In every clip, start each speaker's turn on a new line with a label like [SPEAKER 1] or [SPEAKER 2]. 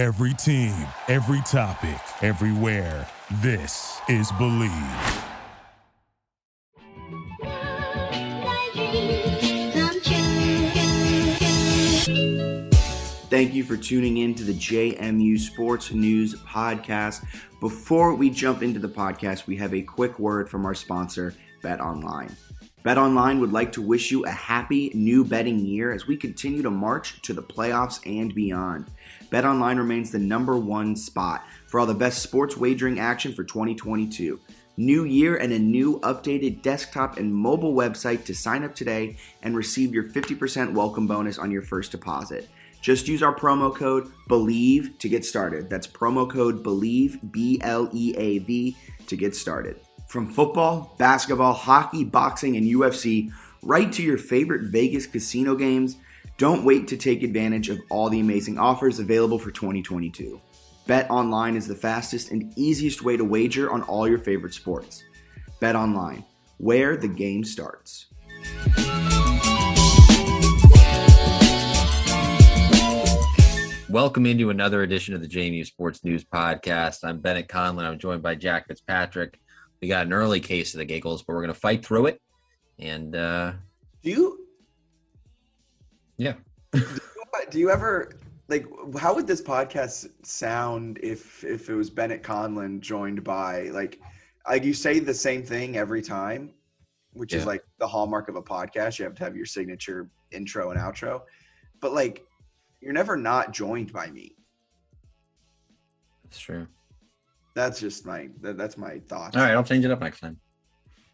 [SPEAKER 1] Every team, every topic, everywhere. This is Bleav.
[SPEAKER 2] Thank you for tuning in to the JMU Sports News Podcast. Before we jump into the podcast, we have a quick word from our sponsor, Bet Online. Bet Online would like to wish you a happy new betting year as we continue to march to the playoffs and beyond. BetOnline remains the number one spot for all the best sports wagering action for 2022. New year and a new updated desktop and mobile website to sign up today and receive your 50% welcome bonus on your first deposit. Just use our promo code BLEAV to get started. That's promo code BLEAV, B L E A V, to get started. From football, basketball, hockey, boxing, and UFC, right to your favorite Vegas casino games, don't wait to take advantage of all the amazing offers available for 2022. Bet online is the fastest and easiest way to wager on all your favorite sports. Bet online, where the game starts.
[SPEAKER 3] Welcome into another edition of the JMU Sports News Podcast. I'm Bennett Conlin. I'm joined by Jack Fitzpatrick. We got an early case of the giggles, but we're going to fight through it. And uh,
[SPEAKER 4] Do you
[SPEAKER 3] yeah,
[SPEAKER 4] do you ever like how would this podcast sound if if it was Bennett Conlin joined by like like you say the same thing every time, which is like the hallmark of a podcast. You have to have your signature intro and outro. But like you're never not joined by me.
[SPEAKER 3] that's true.
[SPEAKER 4] That's just my that, that's my thoughts.
[SPEAKER 3] All right, I'll change it up next time.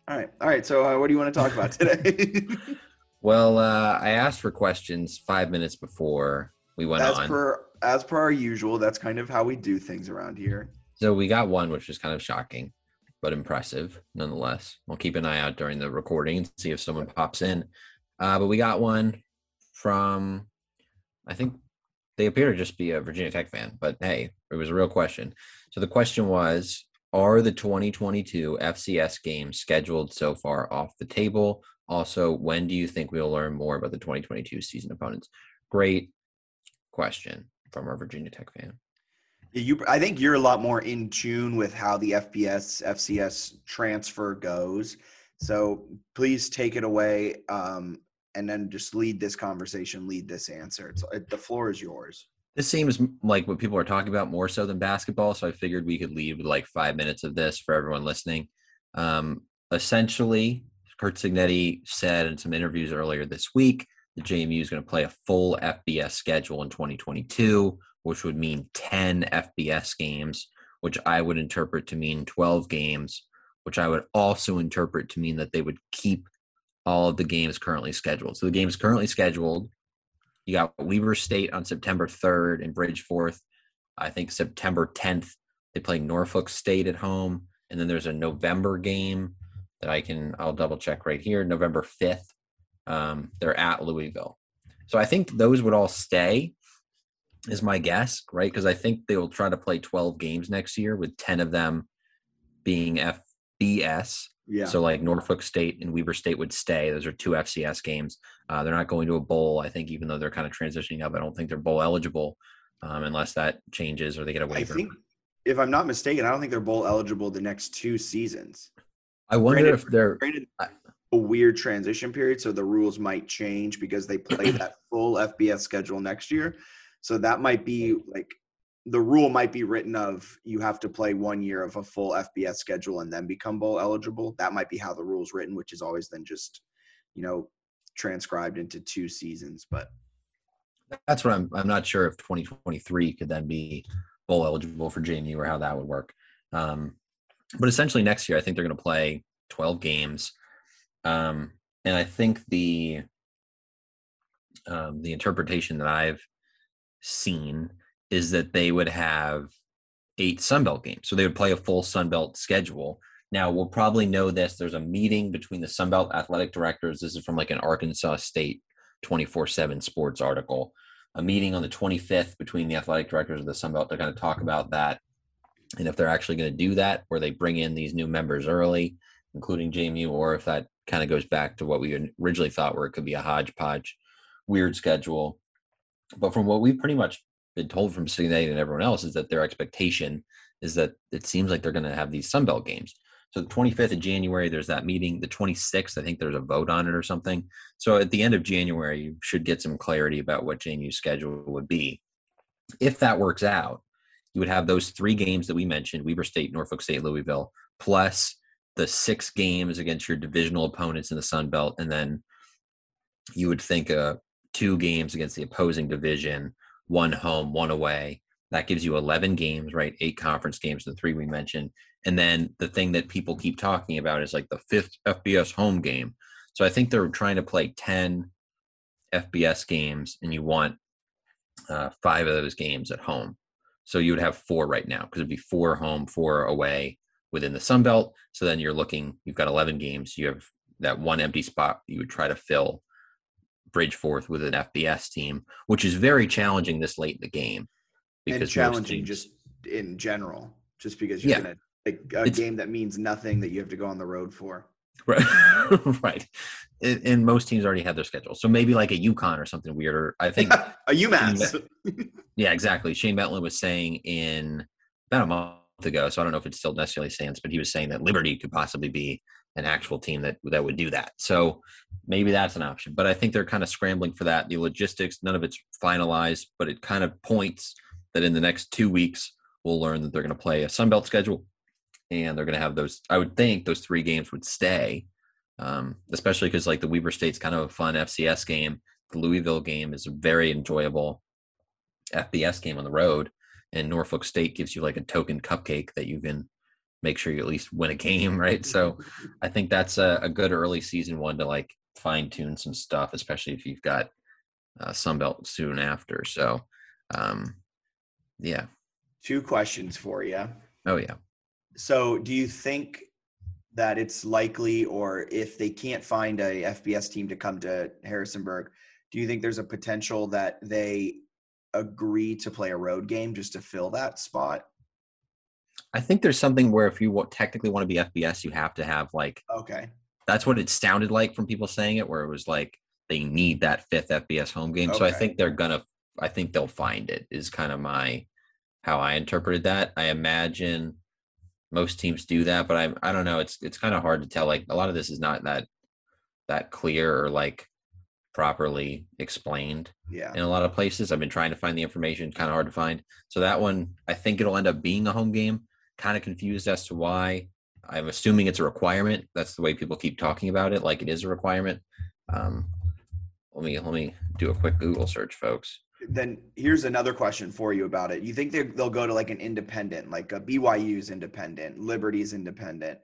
[SPEAKER 4] All right. All right. So uh, what do you want to talk about today?
[SPEAKER 3] Well, uh, I asked for questions five minutes before we went
[SPEAKER 4] as
[SPEAKER 3] on.
[SPEAKER 4] per as per our usual, that's kind of how we do things around here.
[SPEAKER 3] So we got one, which was kind of shocking, but impressive nonetheless. We'll keep an eye out during the recording and see if someone pops in. Uh, but we got one from, I think they appear to just be a Virginia Tech fan, but hey, it was a real question. So the question was Are the 2022 FCS games scheduled so far off the table? Also, when do you think we'll learn more about the 2022 season opponents? Great question from our Virginia Tech fan.
[SPEAKER 4] You, I think you're a lot more in tune with how the FBS FCS transfer goes. So please take it away, um, and then just lead this conversation, lead this answer. It's, it, the floor is yours.
[SPEAKER 3] This seems like what people are talking about more so than basketball. So I figured we could leave with like five minutes of this for everyone listening. Um, essentially, Curt Cignetti said in some interviews earlier this week that JMU is going to play a full FBS schedule in 2022, which would mean 10 FBS games, which I would interpret to mean 12 games, which I would also interpret to mean that they would keep all of the games currently scheduled. So the games currently scheduled you got Weber State on September 3rd and Bridgeforth. I think September 10th, they play Norfolk State at home. And then there's a November game that I can, I'll double check right here. November 5th, um, they're at Louisville. So I think those would all stay, is my guess, right? Because I think they will try to play 12 games next year with 10 of them being FBS.
[SPEAKER 4] Yeah.
[SPEAKER 3] So like Norfolk State and Weber State would stay. Those are two FCS games. Uh, they're not going to a bowl. I think even though they're kind of transitioning up, I don't think they're bowl eligible um, unless that changes or they get a
[SPEAKER 4] I
[SPEAKER 3] waiver.
[SPEAKER 4] think, if I'm not mistaken, I don't think they're bowl eligible the next two seasons.
[SPEAKER 3] I wonder
[SPEAKER 4] granted-
[SPEAKER 3] if they're.
[SPEAKER 4] Granted,
[SPEAKER 3] I-
[SPEAKER 4] a weird transition period, so the rules might change because they play that full FBS schedule next year. So that might be like the rule might be written of you have to play one year of a full FBS schedule and then become bowl eligible. That might be how the rule's written, which is always then just, you know, transcribed into two seasons. But
[SPEAKER 3] That's what I'm. I'm not sure if 2023 could then be bowl eligible for JMU or how that would work. Um, but essentially, next year I think they're going to play 12 games, um, and I think the um, the interpretation that I've seen is that they would have eight Sunbelt games, so they would play a full Sunbelt schedule. Now we'll probably know this. There's a meeting between the Sunbelt athletic directors. This is from like an Arkansas State 24 7 sports article. A meeting on the 25th between the athletic directors of the Sun Belt to kind of talk about that. And if they're actually going to do that, where they bring in these new members early, including JMU, or if that kind of goes back to what we originally thought, where it could be a hodgepodge, weird schedule. But from what we've pretty much been told from Cignetti and everyone else is that their expectation is that it seems like they're going to have these Sun Belt games. So the 25th of January, there's that meeting. The 26th, I think there's a vote on it or something. So at the end of January, you should get some clarity about what JMU's schedule would be. If that works out, you would have those three games that we mentioned: Weber State, Norfolk State, Louisville, plus the six games against your divisional opponents in the Sun Belt, and then you would think uh, two games against the opposing division, one home, one away. That gives you 11 games, right? Eight conference games, the three we mentioned. And then the thing that people keep talking about is like the fifth FBS home game. So I think they're trying to play 10 FBS games, and you want uh, five of those games at home. So you would have four right now because it'd be four home, four away within the Sun Belt. So then you're looking, you've got 11 games. You have that one empty spot you would try to fill Bridgeforth with an FBS team, which is very challenging this late in the game.
[SPEAKER 4] and challenging teams, just in general, just because you're yeah, gonna like a game that means nothing that you have to go on the road for.
[SPEAKER 3] Right, right. And most teams already have their schedule, so maybe like a UConn or something weirder. I think
[SPEAKER 4] a UMass.
[SPEAKER 3] yeah, exactly. Shane Mettler was saying in about a month ago, so I don't know if it still necessarily stands, but he was saying that Liberty could possibly be an actual team that that would do that. So maybe that's an option. But I think they're kind of scrambling for that. The logistics, none of it's finalized, but it kind of points that in the next two weeks we'll learn that they're going to play a Sun Belt schedule, and they're going to have those. I would think those three games would stay, um, especially because like the Weber State's kind of a fun FCS game. The Louisville game is a very enjoyable FBS game on the road, and Norfolk State gives you like a token cupcake that you can make sure you at least win a game, right? So I think that's a, a good early season one to like fine tune some stuff, especially if you've got uh, Sunbelt soon after. So, um, yeah.
[SPEAKER 4] Two questions for you.
[SPEAKER 3] Oh, yeah.
[SPEAKER 4] So, do you think that it's likely, or if they can't find a FBS team to come to Harrisonburg, do you think there's a potential that they agree to play a road game just to fill that spot?
[SPEAKER 3] I think there's something where if you technically want to be FBS, you have to have like
[SPEAKER 4] okay.
[SPEAKER 3] That's what it sounded like from people saying it, where it was like they need that fifth FBS home game. Okay. So I think they're gonna. I think they'll find it. Is kind of my how I interpreted that. I imagine most teams do that, but I I don't know. It's it's kind of hard to tell. Like a lot of this is not that that clear or like properly explained
[SPEAKER 4] yeah
[SPEAKER 3] in a lot of places i've been trying to find the information kind of hard to find so that one i think it'll end up being a home game kind of confused as to why. I'm assuming it's a requirement. That's the way people keep talking about it, like it is a requirement. Um, let me let me do a quick Google search, folks.
[SPEAKER 4] Then here's another question for you about it. You think they'll go to like an independent, like a BYU's independent, Liberty's independent?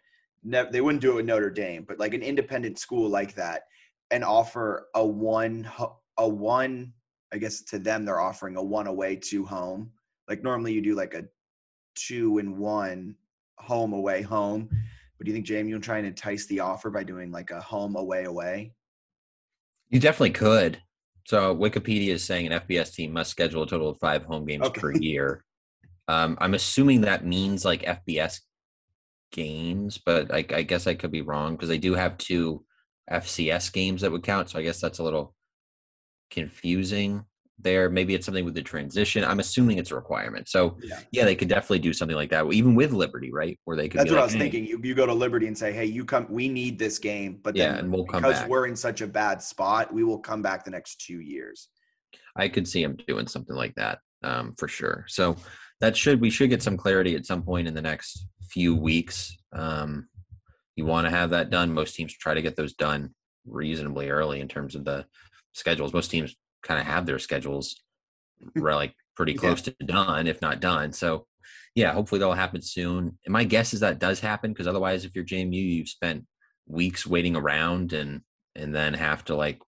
[SPEAKER 4] Ne- they wouldn't do it with Notre Dame, but like an independent school like that, and offer a one a one. I guess to them they're offering a one away, two home. Like normally you do like a two and one home away home. But do you think JMU will try and entice the offer by doing like a home away away?
[SPEAKER 3] You definitely could. So Wikipedia is saying an FBS team must schedule a total of five home games okay. per year. Um, I'm assuming that means like FBS games, but I, I guess I could be wrong because they do have two FCS games that would count. So I guess that's a little confusing there. Maybe it's something with the transition. I'm assuming it's a requirement. So yeah, yeah they could definitely do something like that, even with Liberty, right? Where they could.
[SPEAKER 4] That's what
[SPEAKER 3] like,
[SPEAKER 4] I was hey. thinking. You, you go to Liberty and say, "Hey, you come. We need this game, but yeah, and we'll come because back. we're in such a bad spot, we will come back the next two years."
[SPEAKER 3] I could see him doing something like that um, for sure. So that should we should get some clarity at some point in the next few weeks. Um, you want to have that done. Most teams try to get those done reasonably early in terms of the schedules. Most teams kind of have their schedules like pretty close yeah. to done, if not done. So yeah, hopefully that'll happen soon. And my guess is that does happen because otherwise, if you're JMU, you've spent weeks waiting around and and then have to like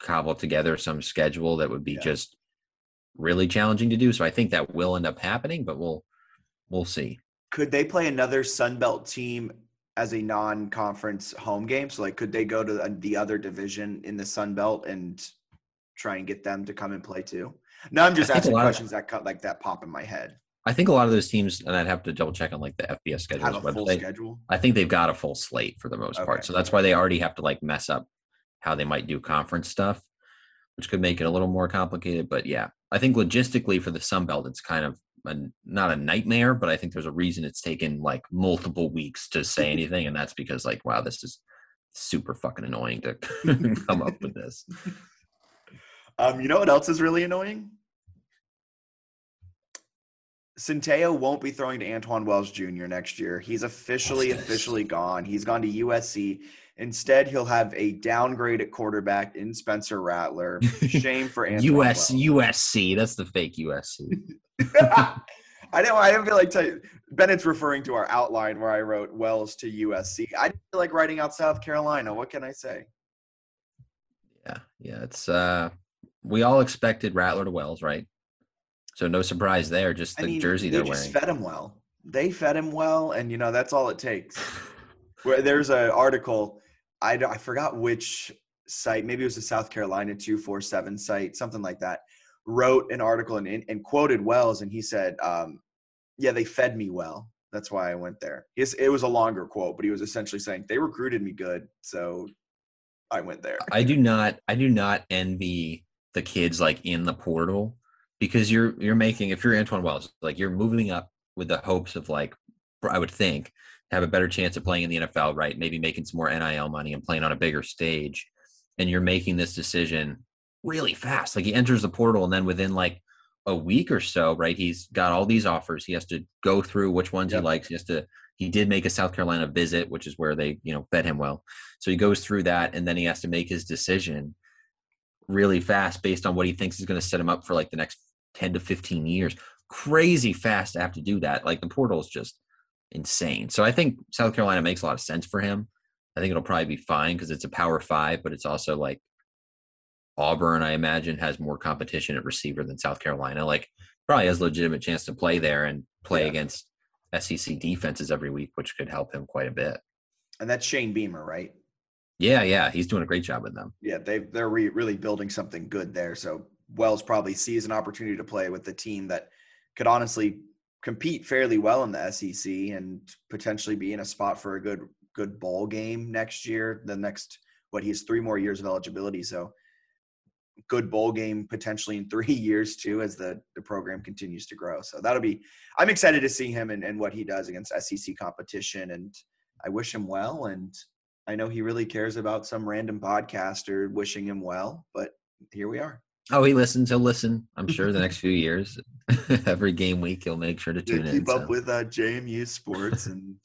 [SPEAKER 3] cobble together some schedule that would be yeah. just really challenging to do. So I think that will end up happening, but we'll we'll see.
[SPEAKER 4] Could they play another Sun Belt team as a non-conference home game? So like, could they go to the other division in the Sun Belt and try and get them to come and play too? No, I'm just asking questions of, that cut like that pop in my head.
[SPEAKER 3] I think a lot of those teams, and I'd have to double check on like the FBS schedule.
[SPEAKER 4] Have a full schedule.
[SPEAKER 3] I think they've got a full slate for the most okay. part, so that's why they already have to like mess up how they might do conference stuff, which could make it a little more complicated. But yeah, I think logistically for the Sun Belt, it's kind of a, not a nightmare, but I think there's a reason it's taken like multiple weeks to say anything, and that's because like, wow, this is super fucking annoying to come up with this.
[SPEAKER 4] Um, you know what else is really annoying? Centeio won't be throwing to Antwane Wells Jr. next year. He's officially officially gone. He's gone to USC. Instead, he'll have a downgrade at quarterback in Spencer Rattler. Shame for Antwane
[SPEAKER 3] US
[SPEAKER 4] Wells.
[SPEAKER 3] USC. That's the fake USC.
[SPEAKER 4] I know. I didn't feel like Bennett's referring to our outline where I wrote Wells to USC. I didn't feel like writing out South Carolina. What can I say?
[SPEAKER 3] Yeah, yeah. It's uh, we all expected Rattler to Wells, right? So no surprise there. Just the
[SPEAKER 4] I mean,
[SPEAKER 3] jersey
[SPEAKER 4] they
[SPEAKER 3] they're
[SPEAKER 4] just
[SPEAKER 3] wearing.
[SPEAKER 4] fed him well. They fed him well, and you know that's all it takes. Where there's an article, I I forgot which site. Maybe it was the South Carolina two four seven site, something like that. Wrote an article and, and quoted Wells, and he said, um, "Yeah, they fed me well. That's why I went there." It's, it was a longer quote, but he was essentially saying they recruited me good, so I went there.
[SPEAKER 3] I do not I do not envy the kids like in the portal because you're you're making if you're Antwane Wells, like you're moving up with the hopes of like I would think have a better chance of playing in the NFL, right? Maybe making some more NIL money and playing on a bigger stage. And you're making this decision really fast. Like he enters the portal and then within like a week or so, right? He's got all these offers. He has to go through which ones
[SPEAKER 4] Yep.
[SPEAKER 3] he likes. He has to he did make a South Carolina visit, which is where they, you know, fed him well. So he goes through that and then he has to make his decision really fast based on what he thinks is going to set him up for like the next 10 to 15 years. Crazy fast to have to do that. Like the portal is just insane. So I think South Carolina makes a lot of sense for him. I think it'll probably be fine because it's a power five, but it's also like Auburn, I imagine, has more competition at receiver than South Carolina. Like probably has a legitimate chance to play there and play
[SPEAKER 4] Yeah.
[SPEAKER 3] against SEC defenses every week, which could help him quite a bit.
[SPEAKER 4] And that's Shane Beamer, right?
[SPEAKER 3] Yeah, yeah, he's doing a great job with them.
[SPEAKER 4] Yeah, they they're re- really building something good there. So Wells probably sees an opportunity to play with the team that could honestly compete fairly well in the SEC and potentially be in a spot for a good good bowl game next year. The next what he has three more years of eligibility, so good bowl game potentially in three years too as the the program continues to grow. So that'll be I'm excited to see him and, and what he does against SEC competition and I wish him well and I know he really cares about some random podcaster wishing him well, but here we are.
[SPEAKER 3] Oh, he listens. He'll listen. I'm sure the next few years, every game week, he'll make sure to
[SPEAKER 4] To
[SPEAKER 3] tune in.
[SPEAKER 4] keep up
[SPEAKER 3] so.
[SPEAKER 4] with uh, JMU sports and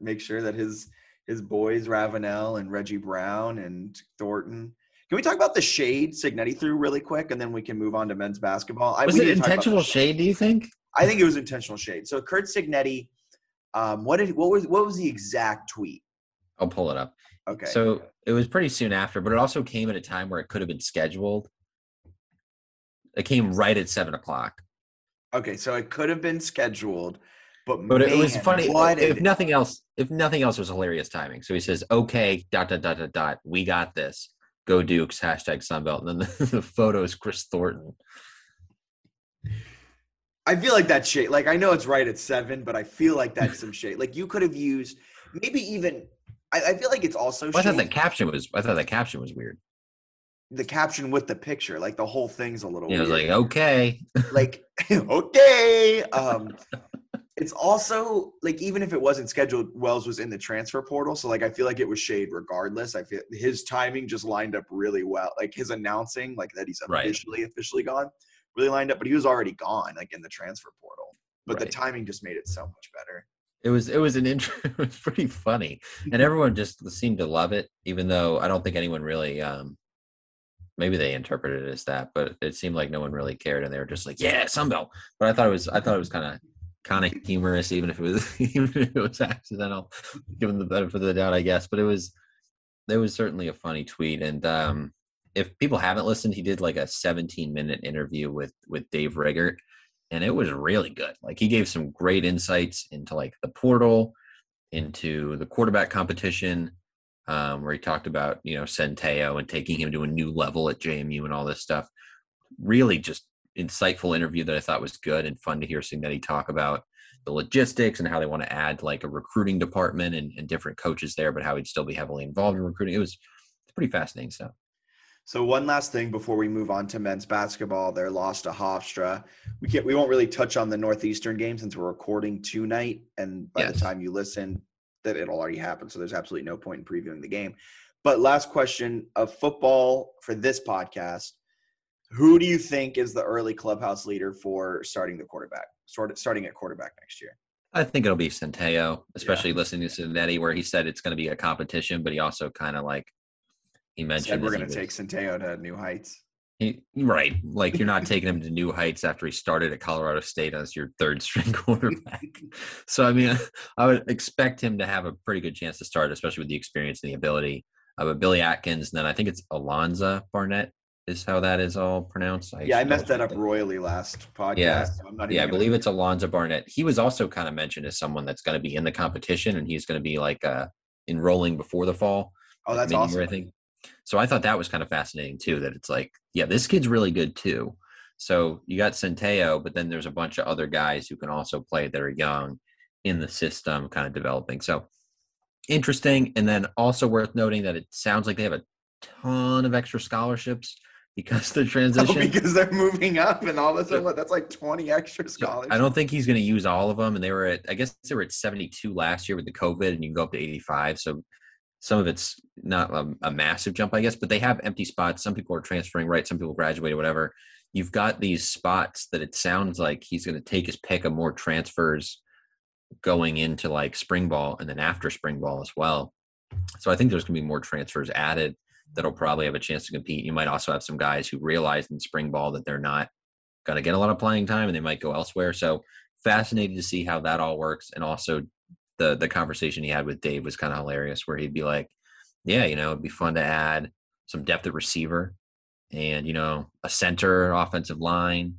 [SPEAKER 4] make sure that his his boys Ravenel and Reggie Brown and Thornton. Can we talk about the shade Cignetti threw really quick, and then we can move on to men's basketball? I,
[SPEAKER 3] Was
[SPEAKER 4] we
[SPEAKER 3] it
[SPEAKER 4] need to talk about the
[SPEAKER 3] intentional shade? Do you think?
[SPEAKER 4] I think it was intentional shade. So Curt Cignetti, um, what did what was what was the exact tweet?
[SPEAKER 3] I'll pull it up.
[SPEAKER 4] Okay,
[SPEAKER 3] So it was pretty soon after, but it also came at a time where it could have been scheduled. It came right at seven o'clock.
[SPEAKER 4] okay, so it could have been scheduled, but
[SPEAKER 3] But it was funny. If nothing else, if nothing else, it was hilarious timing. So he says, "Okay, dot dot dot dot dot. We got this. Go Dukes." Hashtag Sunbelt. And then the, the photo is Kris Thornton.
[SPEAKER 4] I feel like that shade. Like I know it's right at seven, but I feel like that's some shade. Like you could have used maybe even. I, I feel like it's also
[SPEAKER 3] Well, I thought that caption was. I thought that caption was weird.
[SPEAKER 4] the caption with the picture. Like the whole thing's a little.
[SPEAKER 3] Yeah, I was like, okay.
[SPEAKER 4] like okay. Um, it's also like even if it wasn't scheduled, Wells was in the transfer portal, so like I feel like it was shade regardless. I feel his timing just lined up really well. Like his announcing, like that he's
[SPEAKER 3] Right.
[SPEAKER 4] officially officially gone, really lined up. But he was already gone, like in the transfer portal. But the timing just made it so much better.
[SPEAKER 3] It was it was an intro. It was pretty funny, and everyone just seemed to love it. Even though I don't think anyone really. um Maybe they interpreted it as that, but it seemed like no one really cared, and they were just like, "Yeah, Sunbelt." But I thought it was I thought it was kind of kind of humorous, even if it was even if it was accidental. Given the benefit of the doubt, I guess. But it was it was certainly a funny tweet, and um if people haven't listened, he did like a 17 minute interview with with Dave Riggert, and it was really good. Like he gave some great insights into like the portal, into the quarterback competition, um, where he talked about you know Centeio and taking him to a new level at JMU and all this stuff. Really, just insightful interview that I thought was good and fun to hear Cignetti talk about the logistics and how they want to add like a recruiting department and, and different coaches there, but how he'd still be heavily involved in recruiting. It was pretty fascinating stuff.
[SPEAKER 4] So one last thing before we move on to men's basketball, their loss to Hofstra. We can't we won't really touch on the Northeastern game since we're recording tonight, and by
[SPEAKER 3] Yes.
[SPEAKER 4] the time you listen, that it'll already happen. So there's absolutely no point in previewing the game. But last question of football for this podcast: Who do you think is the early clubhouse leader for starting the quarterback, sort starting at quarterback next year?
[SPEAKER 3] I think he said it's going to be a competition, but he also kind of like he mentioned
[SPEAKER 4] we're going to take Centeio to new heights.
[SPEAKER 3] He, right. Like you're not taking him to new heights after he started at Colorado State as your third string quarterback. so I mean, I would expect him to have a pretty good chance to start, especially with the experience and the ability. Uh, but Billy Atkins, and then I think it's Alonza Barnett is how that is all pronounced.
[SPEAKER 4] Yeah, I messed that up royally last podcast.
[SPEAKER 3] Yeah.
[SPEAKER 4] so I'm not
[SPEAKER 3] Yeah, I believe it's Alonzo Barnett. He was also kind of mentioned as someone that's going to be in the competition, and he's going to be like uh, enrolling before the fall.
[SPEAKER 4] Oh, that's awesome.
[SPEAKER 3] I think. So I thought that was kind of fascinating too. That it's like, yeah, this kid's really good too. So you got Centeio, but then there's a bunch of other guys who can also play that are young in the system, kind of developing. So interesting. And then also worth noting that it sounds like they have a ton of extra scholarships because the
[SPEAKER 4] Oh,
[SPEAKER 3] transition.
[SPEAKER 4] because they're moving up, and all of a sudden, what, that's like 20 extra
[SPEAKER 3] So,
[SPEAKER 4] scholars.
[SPEAKER 3] I don't think he's going to use all of them. And they were at, I guess they were at 72 last year with the COVID, and you can go up to 85. So some of it's not a, a massive jump, I guess, but they have empty spots. Some people are transferring, right? Some people graduated, whatever. You've got these spots that it sounds like he's going to take his pick of more transfers going into like spring ball and then after spring ball as well. So I think there's going to be more transfers added that'll probably have a chance to compete. You might also have some guys who realize in spring ball that they're not going to get a lot of playing time and they might go elsewhere. So fascinated to see how that all works. And also the the conversation he had with Dave was kind of hilarious, where he'd be like, "Yeah, you know, it'd be fun to add some depth at receiver, and you know, a center, offensive line,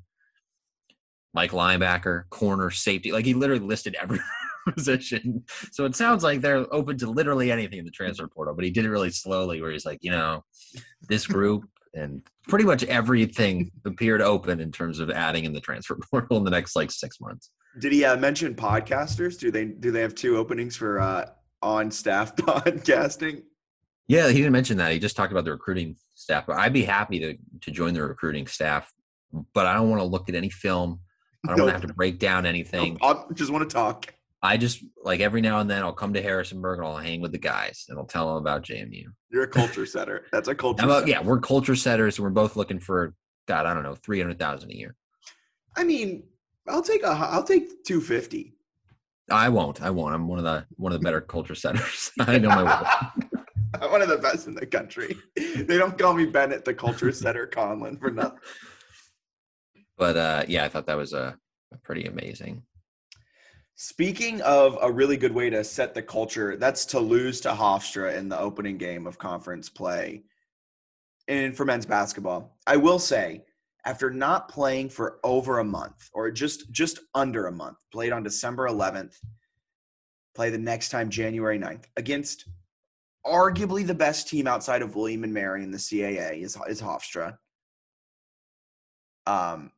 [SPEAKER 3] like linebacker, corner, safety. Like he literally listed every position. So it sounds like they're open to literally anything in the transfer portal. But he did it really slowly, where he's like, you know, this group and pretty much everything appeared open in terms of adding in the transfer portal in the next like six months.
[SPEAKER 4] Did he uh, mention podcasters? Do they do they have two openings for uh, on staff podcasting?
[SPEAKER 3] Yeah, he didn't mention that. He just talked about the recruiting staff. But I'd be happy to to join the recruiting staff, but I don't want to look at any film. I don't want to have to break down anything.
[SPEAKER 4] I just want to talk.
[SPEAKER 3] I just like every now and then I'll come to Harrisonburg and I'll hang with the guys and I'll tell them about JMU.
[SPEAKER 4] You're a culture setter. That's a culture.
[SPEAKER 3] About,
[SPEAKER 4] setter.
[SPEAKER 3] yeah, we're culture setters and we're both looking for God, I don't know, three hundred thousand a year.
[SPEAKER 4] I mean, I'll take a. I'll take 250.
[SPEAKER 3] I won't. I won't. I'm one of the one of the better culture setters. I know my way.
[SPEAKER 4] I'm one of the best in the country. They don't call me Bennett, the culture setter, Conlin, for nothing.
[SPEAKER 3] But uh, yeah, I thought that was a, a pretty amazing.
[SPEAKER 4] Speaking of a really good way to set the culture, that's to lose to Hofstra in the opening game of conference play. And for men's basketball, I will say, after not playing for over a month or just just under a month, played on December 11th, play the next time January 9th against arguably the best team outside of William and Mary in the CAA is is Hofstra. Um,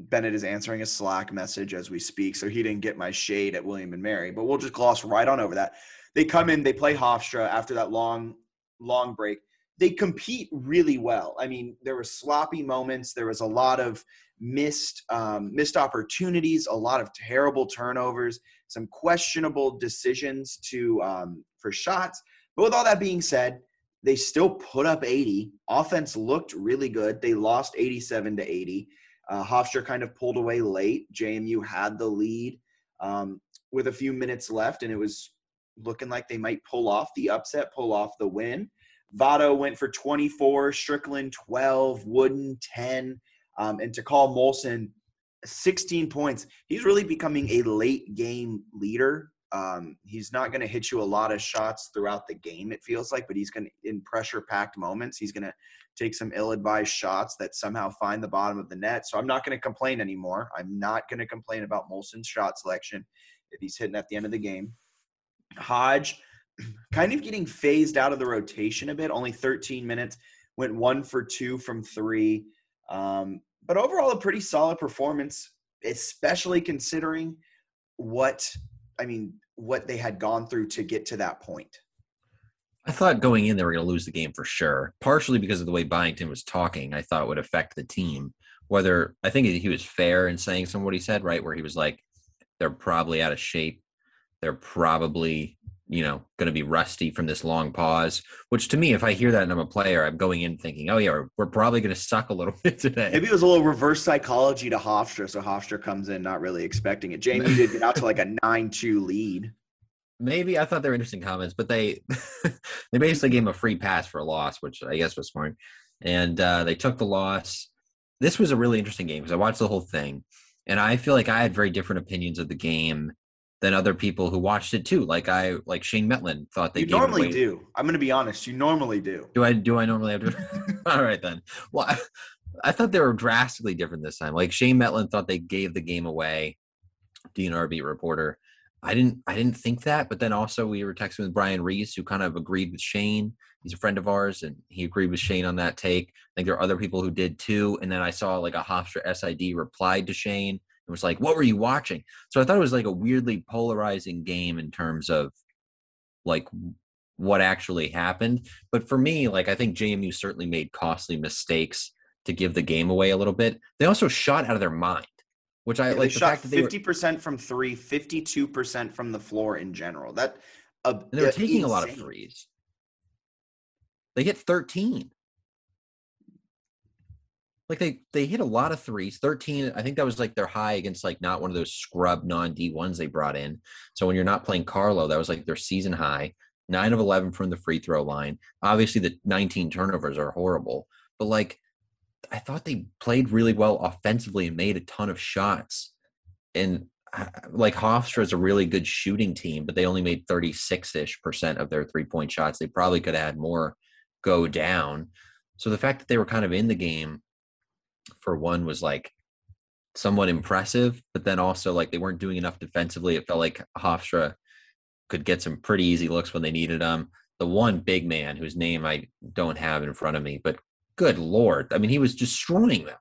[SPEAKER 4] Bennett is answering a Slack message as we speak, so he didn't get my shade at William and Mary, but we'll just gloss right on over that. They come in, they play Hofstra after that long, long break. They compete really well. I mean, there were sloppy moments. There was a lot of missed um, missed opportunities, a lot of terrible turnovers, some questionable decisions to um, for shots. But with all that being said, they still put up 80. Offense looked really good. They lost 87 to 80. Uh, Hofstra kind of pulled away late. JMU had the lead um, with a few minutes left, and it was looking like they might pull off the upset, pull off the win. Vado went for 24, Strickland 12, Wooden 10, um, and Takal Molson 16 points. He's really becoming a late game leader. Um, he's not going to hit you a lot of shots throughout the game, it feels like, but he's going to, in pressure packed moments, he's going to take some ill advised shots that somehow find the bottom of the net. So I'm not going to complain anymore. I'm not going to complain about Molson's shot selection if he's hitting at the end of the game. Hodge kind of getting phased out of the rotation a bit, only 13 minutes, went one for two from three. Um, but overall, a pretty solid performance, especially considering what I mean, what they had gone through to get to that point.
[SPEAKER 3] I thought going in they were going to lose the game for sure. Partially because of the way Byington was talking, I thought would affect the team. Whether I think he was fair in saying some of what he said, right? Where he was like, "They're probably out of shape. They're probably you know, going to be rusty from this long pause. Which to me, if I hear that and I'm a player, I'm going in thinking, oh yeah, we're, probably going to suck a little bit today.
[SPEAKER 4] Maybe it was a little reverse psychology to Hofstra, so Hofstra comes in not really expecting it. JMU did get out to like a nine-two lead.
[SPEAKER 3] Maybe I thought they were interesting comments, but they they basically gave him a free pass for a loss, which I guess was smart. And uh, they took the loss. This was a really interesting game because I watched the whole thing, and I feel like I had very different opinions of the game than other people who watched it too. Like I, like Shane Mettler thought they
[SPEAKER 4] you normally do. I'm going to be honest. You normally do.
[SPEAKER 3] Do I? Do I normally have to? All right then. Well, I, I, thought they were drastically different this time. Like Shane Mettler thought they gave the game away. DNR beat reporter. I didn't. I didn't think that. But then also we were texting with Brian Reese, who kind of agreed with Shane. He's a friend of ours, and he agreed with Shane on that take. I think there are other people who did too. And then I saw like a Hofstra SID replied to Shane it was like, what were you watching? So I thought it was like a weirdly polarizing game in terms of like what actually happened. But for me, like I think JMU certainly made costly mistakes to give the game away a little bit. They also shot out of their mind, which I
[SPEAKER 4] yeah,
[SPEAKER 3] like.
[SPEAKER 4] They the shot fifty percent from three, 52 percent from the floor in general. That
[SPEAKER 3] uh, they were taking insane. a lot of threes. They hit thirteen like they they hit a lot of threes 13 i think that was like their high against like not one of those scrub non d1s they brought in so when you're not playing carlo that was like their season high 9 of 11 from the free throw line obviously the 19 turnovers are horrible but like i thought they played really well offensively and made a ton of shots and uh, like Hofstra is a really good shooting team, but they only made 36 ish percent of their three point shots. They probably could had more go down. So the fact that they were kind of in the game for one was like somewhat impressive, but then also like they weren't doing enough defensively. It felt like Hofstra could get some pretty easy looks when they needed them. The one big man whose name I don't have in front of me, but good lord, I mean, he was destroying them.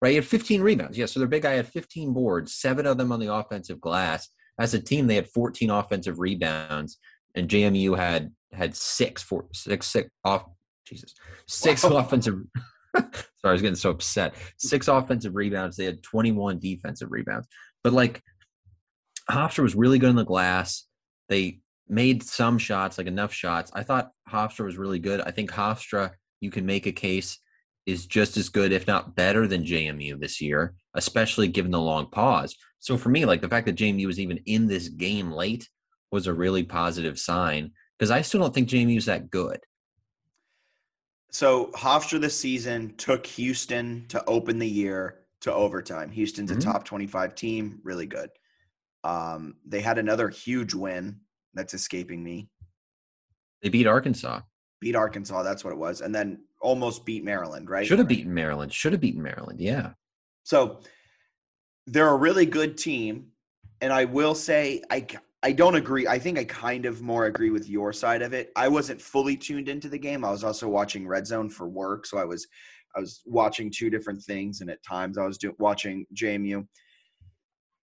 [SPEAKER 3] Right, he had 15 rebounds. Yeah, so their big guy had 15 boards, seven of them on the offensive glass. As a team, they had 14 offensive rebounds, and JMU had had six, four, six, six off. Jesus, six wow. offensive Sorry, I was getting so upset. Six offensive rebounds. They had 21 defensive rebounds. But like Hofstra was really good in the glass. They made some shots, like enough shots. I thought Hofstra was really good. I think Hofstra, you can make a case, is just as good, if not better, than JMU this year, especially given the long pause. So for me, like the fact that JMU was even in this game late was a really positive sign because I still don't think JMU is that good.
[SPEAKER 4] So Hofstra this season took Houston to open the year to overtime. Houston's mm-hmm. a top 25 team, really good. Um, they had another huge win that's escaping me.
[SPEAKER 3] They beat Arkansas.
[SPEAKER 4] Beat Arkansas, that's what it was. And then almost beat Maryland, right?
[SPEAKER 3] Should have beaten Maryland. Should have beaten Maryland, yeah.
[SPEAKER 4] So they're a really good team. And I will say, I I don't agree. I think I kind of more agree with your side of it. I wasn't fully tuned into the game. I was also watching Red Zone for work, so I was I was watching two different things, and at times I was do, watching JMU.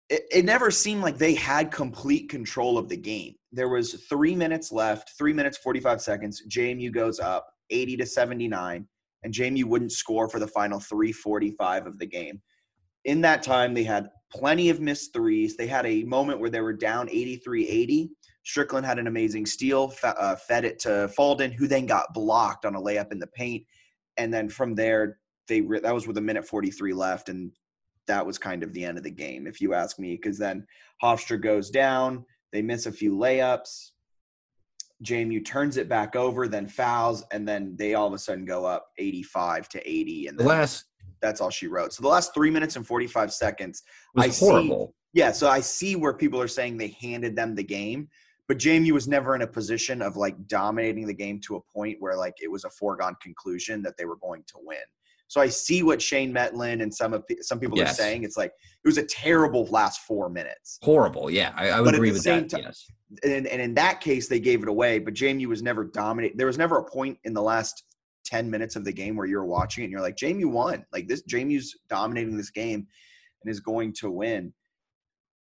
[SPEAKER 4] It, it never seemed like they had complete control of the game. There was three minutes left, three minutes forty five seconds. JMU goes up eighty to seventy nine, and JMU wouldn't score for the final three forty five of the game. In that time, they had plenty of missed threes. They had a moment where they were down 83 80. Strickland had an amazing steal, uh, fed it to Falden, who then got blocked on a layup in the paint. And then from there, they re- that was with a minute 43 left. And that was kind of the end of the game, if you ask me, because then Hofstra goes down. They miss a few layups. JMU turns it back over, then fouls, and then they all of a sudden go up 85 to 80. And
[SPEAKER 3] the last
[SPEAKER 4] that's all she wrote. So the last three minutes and 45 seconds,
[SPEAKER 3] I horrible.
[SPEAKER 4] See, yeah, so I see where people are saying they handed them the game, but JMU was never in a position of like dominating the game to a point where like it was a foregone conclusion that they were going to win. So I see what Shane Mettler and some of some people yes. are saying. It's like it was a terrible last four minutes.
[SPEAKER 3] Horrible, yeah, I, I would agree with that. Time, yes,
[SPEAKER 4] and, and in that case they gave it away, but JMU was never dominate. There was never a point in the last 10 minutes of the game where you're watching it and you're like, JMU won. Like this, JMU's dominating this game and is going to win.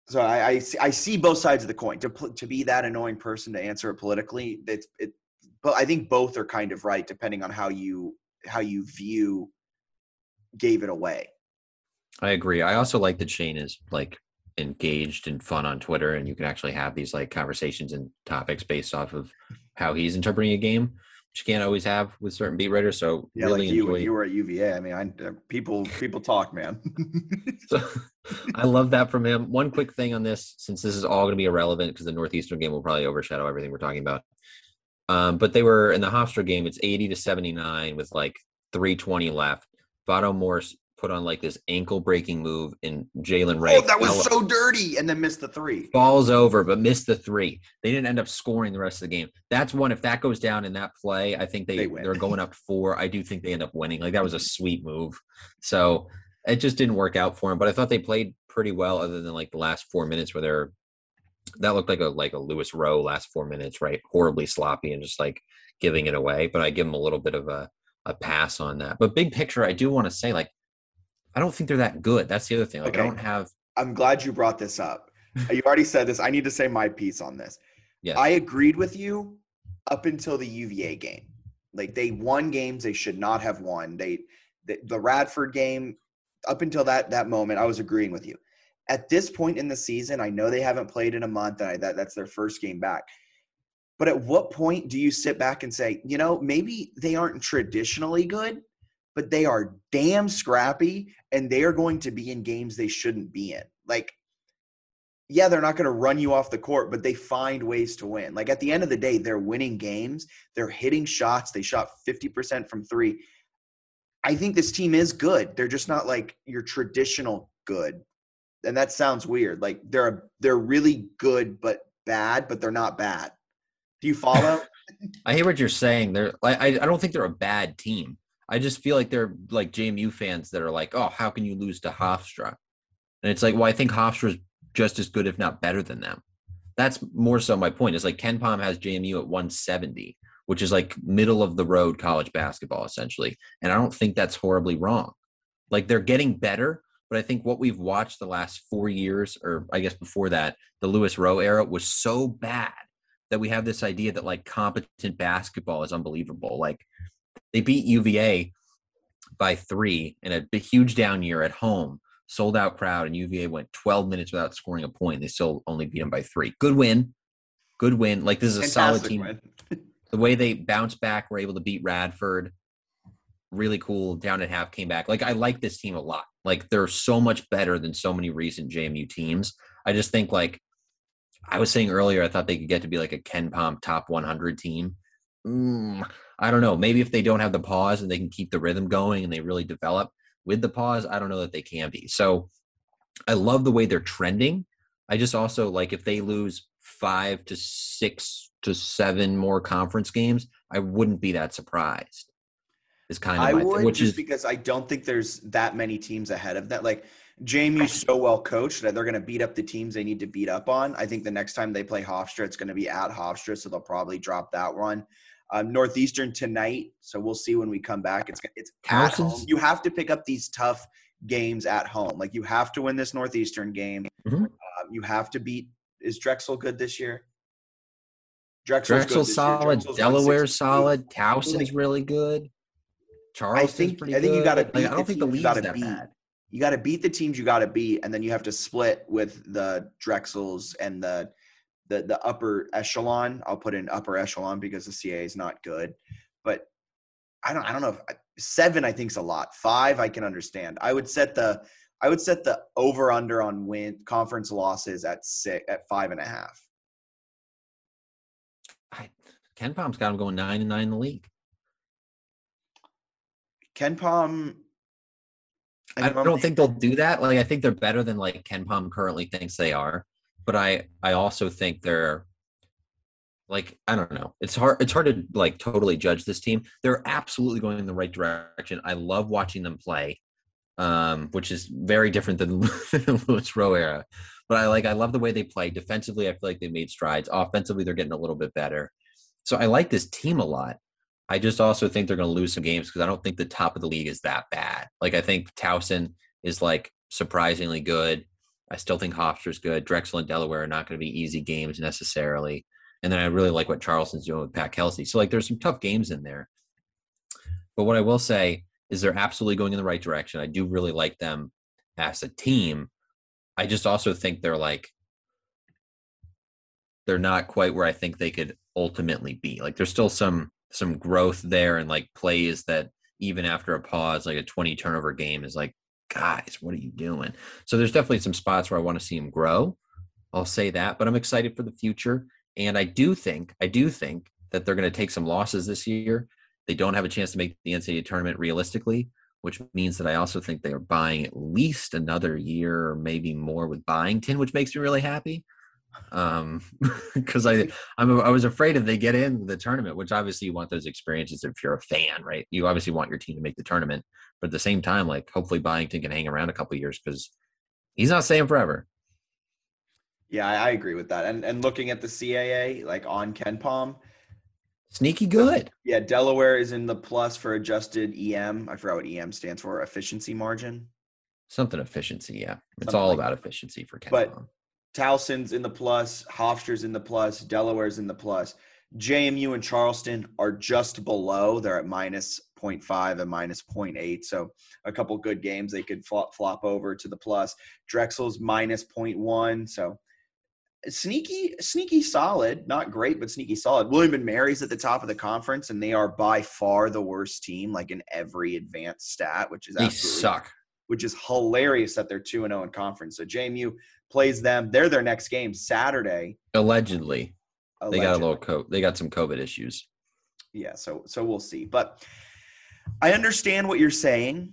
[SPEAKER 4] So I, I, I see both sides of the coin. To, to be that annoying person to answer it politically, it's, it, but I think both are kind of right depending on how you how you view gave it away.
[SPEAKER 3] I agree. I also like that Shane is like engaged and fun on Twitter, and you can actually have these like conversations and topics based off of how he's interpreting a game, you can't always have with certain beat writers. So
[SPEAKER 4] Yeah,
[SPEAKER 3] really
[SPEAKER 4] like you
[SPEAKER 3] enjoy.
[SPEAKER 4] you were at UVA. I mean, I uh, people people talk, man.
[SPEAKER 3] So I love that from him. One quick thing on this, since this is all going to be irrelevant because the Northeastern game will probably overshadow everything we're talking about. Um, but they were in the Hofstra game, it's 80 to 79 with like 320 left. Vado Morse put on like this ankle breaking move and Jalen Ray
[SPEAKER 4] oh, that was so dirty, and then missed the three.
[SPEAKER 3] falls over but missed the three. They didn't end up scoring the rest of the game. That's one. If that goes down in that play, I think they,
[SPEAKER 4] they
[SPEAKER 3] they're going up four. I do think they end up winning. Like that was a sweet move. So it just didn't work out for him. But I thought they played pretty well, other than like the last four minutes where they're that looked like a like a Louis Rowe last four minutes, right? Horribly sloppy and just like giving it away. But I give them a little bit of a a pass on that. But big picture, I do want to say like I don't think they're that good. That's the other thing. Like I don't have
[SPEAKER 4] I'm glad you brought this up. you already said this. I need to say my piece on this.
[SPEAKER 3] yes.
[SPEAKER 4] I agreed with you up until the UVA game. Like they won games they should not have won. They the, the Radford game up until that that moment I was agreeing with you. At this point in the season, I know they haven't played in a month and I, that that's their first game back. But at what point do you sit back and say, you know, maybe they aren't traditionally good, but they are damn scrappy and they are going to be in games they shouldn't be in. Like yeah, they're not going to run you off the court, but they find ways to win. Like at the end of the day, they're winning games. They're hitting shots. They shot 50% from three. I think this team is good. They're just not like your traditional good. And that sounds weird. Like they're a, they're really good but bad, but they're not bad. Do you follow?
[SPEAKER 3] I hear what you're saying. They're like I, I don't think they're a bad team. I just feel like they're like JMU fans that are like, oh, how can you lose to Hofstra? And it's like, well, I think Hofstra's just as good, if not better than them. That's more so my point. Is like KenPom has JMU at 170, which is like middle of the road college basketball essentially. And I don't think that's horribly wrong. Like they're getting better, but I think what we've watched the last four years, or I guess before that, the Louis Rowe era was so bad that we have this idea that like competent basketball is unbelievable. Like they beat UVA by three in a huge down year at home, sold out crowd, and UVA went 12 minutes without scoring a point. They still only beat them by three. Good win. Good win. Like this is a solid team. The way they bounced back, were able to beat Radford. Really cool. Down at half, came back. Like I like this team a lot. Like they're so much better than so many recent JMU teams. I just think like I was saying earlier, I thought they could get to be like a KenPom top 100 team. Mm, I don't know. Maybe if they don't have the pause and they can keep the rhythm going and they really develop with the pause, I don't know that they can be. So I love the way they're trending. I just also like if they lose five to six to seven more conference games, I wouldn't be that surprised. Is kind of
[SPEAKER 4] I
[SPEAKER 3] my thing,
[SPEAKER 4] would
[SPEAKER 3] which
[SPEAKER 4] just
[SPEAKER 3] is
[SPEAKER 4] because I don't think there's that many teams ahead of that. Like JMU's so well coached that they're going to beat up the teams they need to beat up on. I think the next time they play Hofstra, it's going to be at Hofstra, so they'll probably drop that one. Um, Northeastern tonight, so we'll see when we come back. It's it's at home. You have to pick up these tough games at home. Like you have to win this Northeastern game.
[SPEAKER 3] Mhm.
[SPEAKER 4] Um, you have to beat. Is Drexel good this year? Drexel's,
[SPEAKER 3] Drexel's solid,
[SPEAKER 4] Drexel's
[SPEAKER 3] Delaware's
[SPEAKER 4] 62.
[SPEAKER 3] solid, Towson's really good.
[SPEAKER 4] I think
[SPEAKER 3] pretty
[SPEAKER 4] I think you got to
[SPEAKER 3] Like. I don't think the
[SPEAKER 4] teams you
[SPEAKER 3] league's
[SPEAKER 4] gotta
[SPEAKER 3] that
[SPEAKER 4] beat.
[SPEAKER 3] bad.
[SPEAKER 4] You got to beat the teams you got to beat, and then you have to split with the Drexels and the the the upper echelon. I'll put in upper echelon because the CA is not good, but I don't I don't know if seven I think is a lot. Five I can understand. I would set the I would set the over under on win conference losses at six at five and a half.
[SPEAKER 3] I, KenPom's got them going nine and nine in the league.
[SPEAKER 4] KenPom.
[SPEAKER 3] I don't think they'll do that. Like I think they're better than like KenPom currently thinks they are, but I I also think they're like I don't know. It's hard it's hard to like totally judge this team. They're absolutely going in the right direction. I love watching them play, um, which is very different than the Louis Rowe era. But I like I love the way they play. Defensively, I feel like they made strides. Offensively, they're getting a little bit better. So I like this team a lot. I just also think they're going to lose some games because I don't think the top of the league is that bad. Like I think Towson is like surprisingly good. I still think Hofstra's good. Drexel and Delaware are not going to be easy games necessarily. And then I really like what Charleston's doing with Pat Kelsey. So like there's some tough games in there. But what I will say is they're absolutely going in the right direction. I do really like them as a team. I just also think they're like they're not quite where I think they could ultimately be. Like there's still some some growth there and like plays that even after a pause, like a 20 turnover game is like, guys, what are you doing? So there's definitely some spots where I want to see him grow. I'll say that, but I'm excited for the future. And I do think, I do think that they're going to take some losses this year. They don't have a chance to make the NCAA tournament realistically, which means that I also think they are buying at least another year or maybe more with Byington, which makes me really happy. Um, because I I'm I was afraid if they get in the tournament, which obviously you want those experiences if you're a fan, right? You obviously want your team to make the tournament, but at the same time, like hopefully Byington can hang around a couple years because he's not staying forever.
[SPEAKER 4] Yeah, I, I agree with that. And and looking at the CAA, like on KenPom,
[SPEAKER 3] Sneaky good.
[SPEAKER 4] yeah, Delaware is in the plus for adjusted EM. I forgot what EM stands for, efficiency margin.
[SPEAKER 3] Something efficiency, yeah. It's
[SPEAKER 4] Something
[SPEAKER 3] all
[SPEAKER 4] like
[SPEAKER 3] about efficiency for Ken.
[SPEAKER 4] But-
[SPEAKER 3] Palm.
[SPEAKER 4] Towson's in the plus, Hofstra's in the plus, Delaware's in the plus. JMU and Charleston are just below. They're at minus 0.5 and minus 0.8. So a couple good games they could flop, flop over to the plus. Drexel's minus 0.1. So sneaky, sneaky solid. Not great, but sneaky solid. William and Mary's at the top of the conference, and they are by far the worst team, like in every advanced stat, which is
[SPEAKER 3] They
[SPEAKER 4] absolutely
[SPEAKER 3] suck.
[SPEAKER 4] which is hilarious that they're 2 and 0 in conference. So JMU plays them. They're their next game Saturday.
[SPEAKER 3] Allegedly. They got a little co- they got some COVID issues.
[SPEAKER 4] Yeah, so so we'll see. But I understand what you're saying.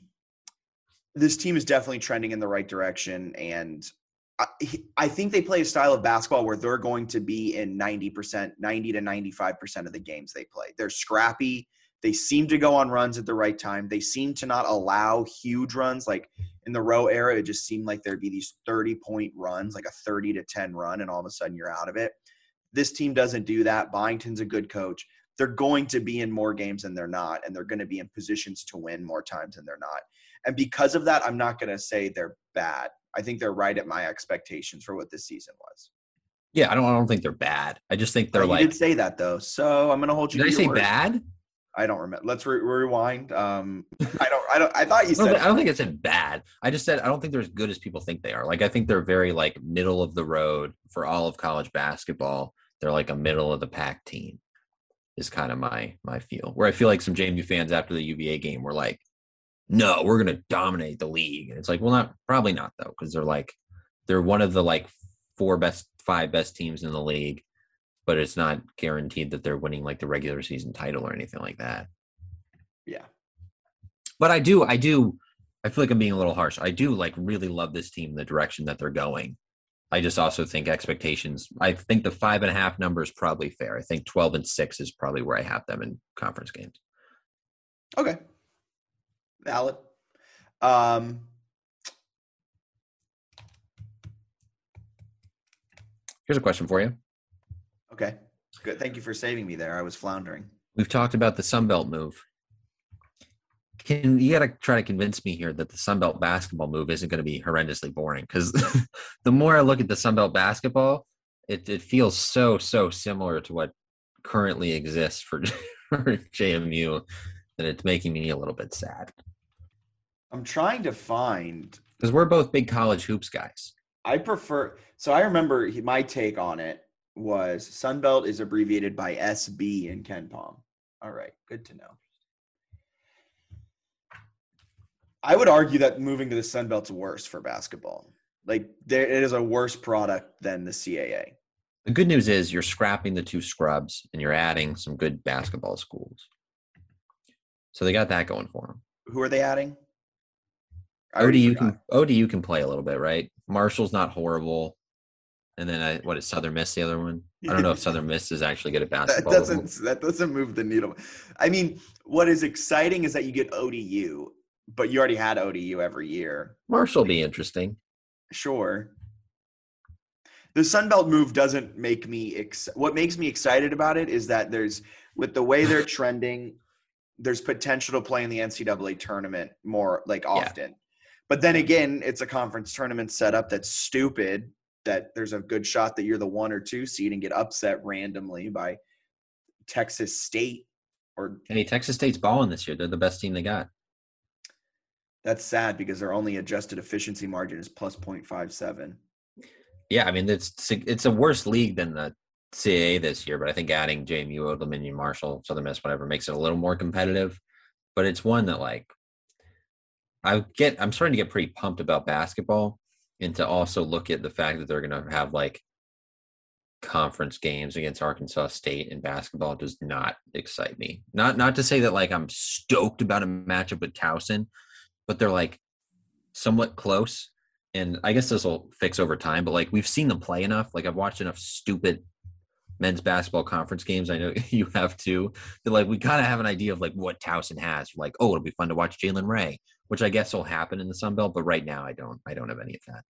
[SPEAKER 4] This team is definitely trending in the right direction and I, I think they play a style of basketball where they're going to be in 90%, 90 to 95% of the games they play. They're scrappy. They seem to go on runs at the right time. They seem to not allow huge runs. Like in the Rowe era, it just seemed like there'd be these 30 point runs, like a 30 to 10 run, and all of a sudden you're out of it. This team doesn't do that. Byington's a good coach. They're going to be in more games than they're not, and they're going to be in positions to win more times than they're not. And because of that, I'm not going to say they're bad. I think they're right at my expectations for what this season was.
[SPEAKER 3] Yeah, I don't I don't think they're bad. I just think they're
[SPEAKER 4] But you
[SPEAKER 3] like
[SPEAKER 4] did say that though, so I'm going to hold you.
[SPEAKER 3] Did I say
[SPEAKER 4] word.
[SPEAKER 3] bad?
[SPEAKER 4] I don't remember. Let's re- rewind. Um, I don't. I don't. I thought you
[SPEAKER 3] I don't,
[SPEAKER 4] said.
[SPEAKER 3] I don't think I said bad. I just said I don't think they're as good as people think they are. Like I think they're very like middle of the road for all of college basketball. They're like a middle of the pack team. Is kind of my my feel. Where I feel like some JMU fans after the UVA game were like, "No, we're going to dominate the league." And it's like, well, not probably not though, because they're like they're one of the like four best, five best teams in the league, but it's not guaranteed that they're winning like the regular season title or anything like that.
[SPEAKER 4] yeah.
[SPEAKER 3] but I do, I do, I feel like I'm being a little harsh. I do like really love this team, the direction that they're going. I just also think expectations. I think the five and a half number is probably fair. I think twelve and six is probably where I have them in conference games.
[SPEAKER 4] Okay. Valid. Um,
[SPEAKER 3] Here's a question for you.
[SPEAKER 4] Okay. Good. Thank you for saving me there. I was floundering.
[SPEAKER 3] We've talked about the Sunbelt move. Can you got to try to convince me here that the Sunbelt basketball move isn't going to be horrendously boring? Because the more I look at the Sunbelt basketball, it, it feels so so similar to what currently exists for, for JMU that it's making me a little bit sad.
[SPEAKER 4] I'm trying to find.
[SPEAKER 3] Because we're both big college hoops guys.
[SPEAKER 4] I prefer. So I remember my take on it was Sunbelt is abbreviated by SB in KenPom. All right. Good to know. I would argue that moving to the Sunbelt's worse for basketball. Like there, it is a worse product than the CAA.
[SPEAKER 3] The good news is you're scrapping the two scrubs and you're adding some good basketball schools. So they got that going for them.
[SPEAKER 4] Who are they adding? I
[SPEAKER 3] ODU can ODU can play a little bit, right? Marshall's not horrible. And then I, what is Southern Miss the other one? I don't know if Southern Miss is actually good at basketball.
[SPEAKER 4] that doesn't that doesn't move the needle. I mean, what is exciting is that you get ODU, but you already had ODU every year.
[SPEAKER 3] Marshall will be interesting.
[SPEAKER 4] Sure. The Sun Belt move doesn't make me ex- what makes me excited about it is that there's with the way they're trending, there's potential to play in the NCAA tournament more like often. But then again, it's a conference tournament setup that's stupid that there's a good shot that you're the one or two seed and get upset randomly by Texas State or
[SPEAKER 3] Hey, Texas State's balling this year. They're the best team they got.
[SPEAKER 4] that's sad because their only adjusted efficiency margin is plus 0.57.
[SPEAKER 3] Yeah, I mean it's it's a worse league than the CAA this year, but I think adding JMU, Old Dominion, Marshall, Southern Miss, whatever, makes it a little more competitive. But it's one that like I get. I'm starting to get pretty pumped about basketball, and to also look at the fact that they're going to have like conference games against Arkansas State in basketball does not excite me. Not not to say that like I'm stoked about a matchup with Towson, but they're like somewhat close. And I guess this will fix over time, but like we've seen them play enough. Like I've watched enough stupid men's basketball conference games. I know you have too. That like we kind of have an idea of like what Towson has. Like, oh, it'll be fun to watch Jalen Ray, which I guess will happen in the Sun Belt. But right now, I don't. I don't have any of that.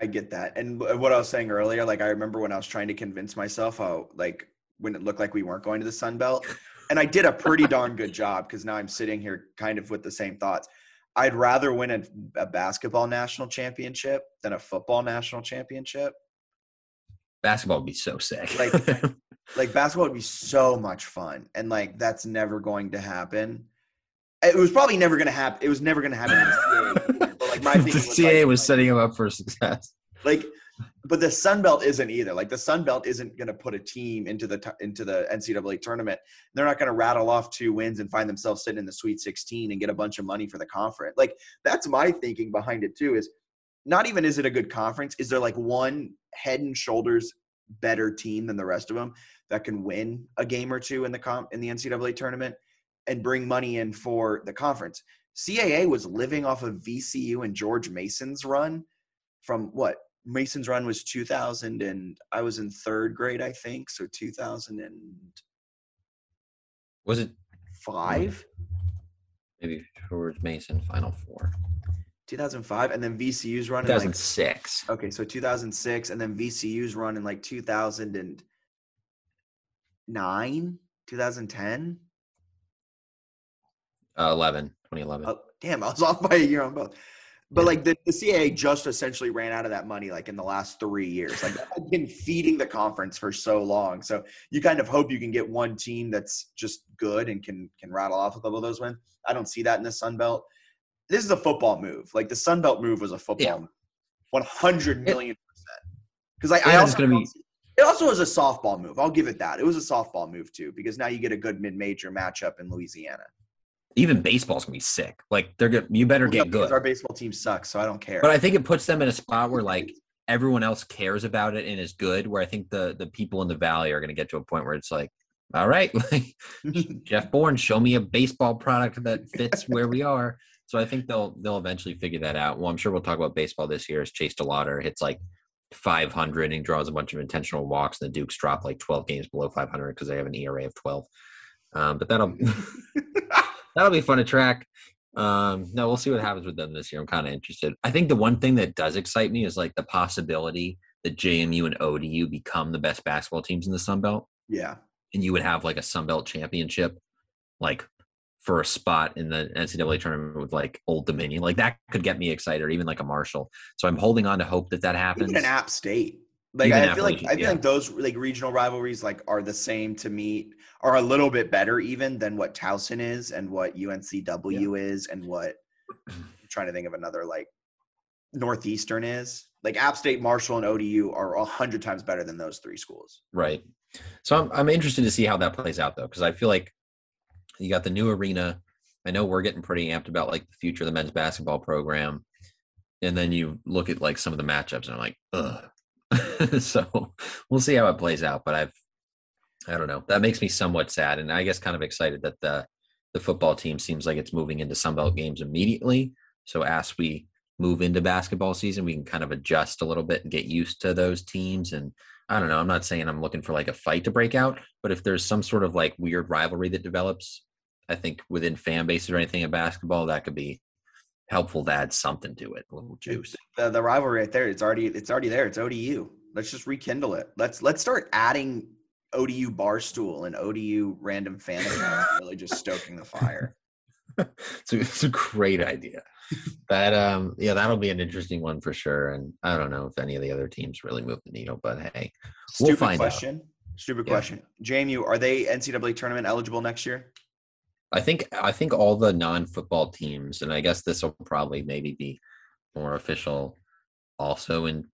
[SPEAKER 4] I get that. And what I was saying earlier, like I remember when I was trying to convince myself how like when it looked like we weren't going to the Sun Belt. And I did a pretty darn good job because now I'm sitting here kind of with the same thoughts. I'd rather win a, a basketball national championship than a football national championship.
[SPEAKER 3] Basketball would be so sick.
[SPEAKER 4] Like, like basketball would be so much fun, and like that's never going to happen. It was probably never going to happen. It was never going to happen. In the CAA, but like my
[SPEAKER 3] the
[SPEAKER 4] was,
[SPEAKER 3] CAA
[SPEAKER 4] like,
[SPEAKER 3] was setting him up for success.
[SPEAKER 4] like but the Sun Belt isn't either. Like the Sun Belt isn't going to put a team into the into the NCAA tournament. They're not going to rattle off two wins and find themselves sitting in the Sweet 16 and get a bunch of money for the conference. Like that's my thinking behind it too. Is not even is it a good conference? Is there like one head and shoulders better team than the rest of them that can win a game or two in the comp in the NCAA tournament and bring money in for the conference? CAA was living off of VCU and George Mason's run from what Mason's run was 2000 and I was in third grade, I think. So 2000 and
[SPEAKER 3] Was it 5? maybe George Mason Final Four?
[SPEAKER 4] 2005, and then VCU's run in like
[SPEAKER 3] 2006.
[SPEAKER 4] okay, so 2006, and then VCU's run in like 2009, 2010.
[SPEAKER 3] Uh, 11, 2011.
[SPEAKER 4] Oh, damn, I was off by a year on both. But like the, the CAA just essentially ran out of that money like in the last three years. Like I've been feeding the conference for so long. So you kind of hope you can get one team that's just good and can can rattle off a couple of those wins. I don't see that in the Sun Belt. This is a football move. Like the Sun Belt move was a football
[SPEAKER 3] Yeah.
[SPEAKER 4] move. One hundred million percent. Because I, I also
[SPEAKER 3] it's gonna
[SPEAKER 4] don't
[SPEAKER 3] be-
[SPEAKER 4] it also was a softball move. I'll give it that. It was a softball move too, because now you get a good mid-major matchup in Louisiana.
[SPEAKER 3] Even baseball's gonna be sick. Like they're good. You better get good.
[SPEAKER 4] Our baseball team sucks, so I don't care.
[SPEAKER 3] But I think it puts them in a spot where like everyone else cares about it and is good. Where I think the the people in the valley are gonna get to a point where it's like, all right, like Jeff Bourne, show me a baseball product that fits where we are. So I think they'll they'll eventually figure that out. Well, I'm sure we'll talk about baseball this year as Chase DeLauter hits like 500 and draws a bunch of intentional walks, and the Dukes drop like 12 games below 500 because they have an ERA of 12. Um, but that'll that'll be fun to track. Um, no, we'll see what happens with them this year. I'm kind of interested. I think the one thing that does excite me is like the possibility that JMU and ODU become the best basketball teams in the Sun Belt
[SPEAKER 4] yeah.
[SPEAKER 3] and you would have like a Sun Belt championship, like for a spot in the NCAA tournament with like Old Dominion. Like that could get me excited, or even like a Marshall. So I'm holding on to hope that that happens.
[SPEAKER 4] Even an App State. Like
[SPEAKER 3] Even
[SPEAKER 4] I feel like I feel
[SPEAKER 3] yeah.
[SPEAKER 4] like those like regional rivalries like are the same to me, are a little bit better even than what Towson is and what UNCW is and what I'm trying to think of another like Northeastern is. Like App State, Marshall, and ODU are a hundred times better than those three schools.
[SPEAKER 3] Right. So I'm I'm interested to see how that plays out though, because I feel like you got the new arena. I know we're getting pretty amped about like the future of the men's basketball program. And then you look at like some of the matchups and I'm like, ugh. so we'll see how it plays out. But I've I don't know. That makes me somewhat sad. And I guess kind of excited that the the football team seems like it's moving into Sunbelt games immediately. So as we move into basketball season, we can kind of adjust a little bit and get used to those teams. And I don't know. I'm not saying I'm looking for like a fight to break out, but if there's some sort of like weird rivalry that develops, I think within fan bases or anything in basketball, that could be helpful to add something to it, a little juice.
[SPEAKER 4] The, the rivalry right there, it's already it's already there. It's ODU. Let's just rekindle it. Let's let's start adding ODU barstool and ODU random fan really just stoking the fire.
[SPEAKER 3] So it's a great idea. that um yeah, that'll be an interesting one for sure. And I don't know if any of the other teams really move the needle, but hey, we'll
[SPEAKER 4] Stupid
[SPEAKER 3] find out.
[SPEAKER 4] question. Stupid
[SPEAKER 3] Yeah.
[SPEAKER 4] question. JMU, are they NCAA tournament eligible next year?
[SPEAKER 3] I think I think all the non-football teams, and I guess this will probably maybe be more official, also in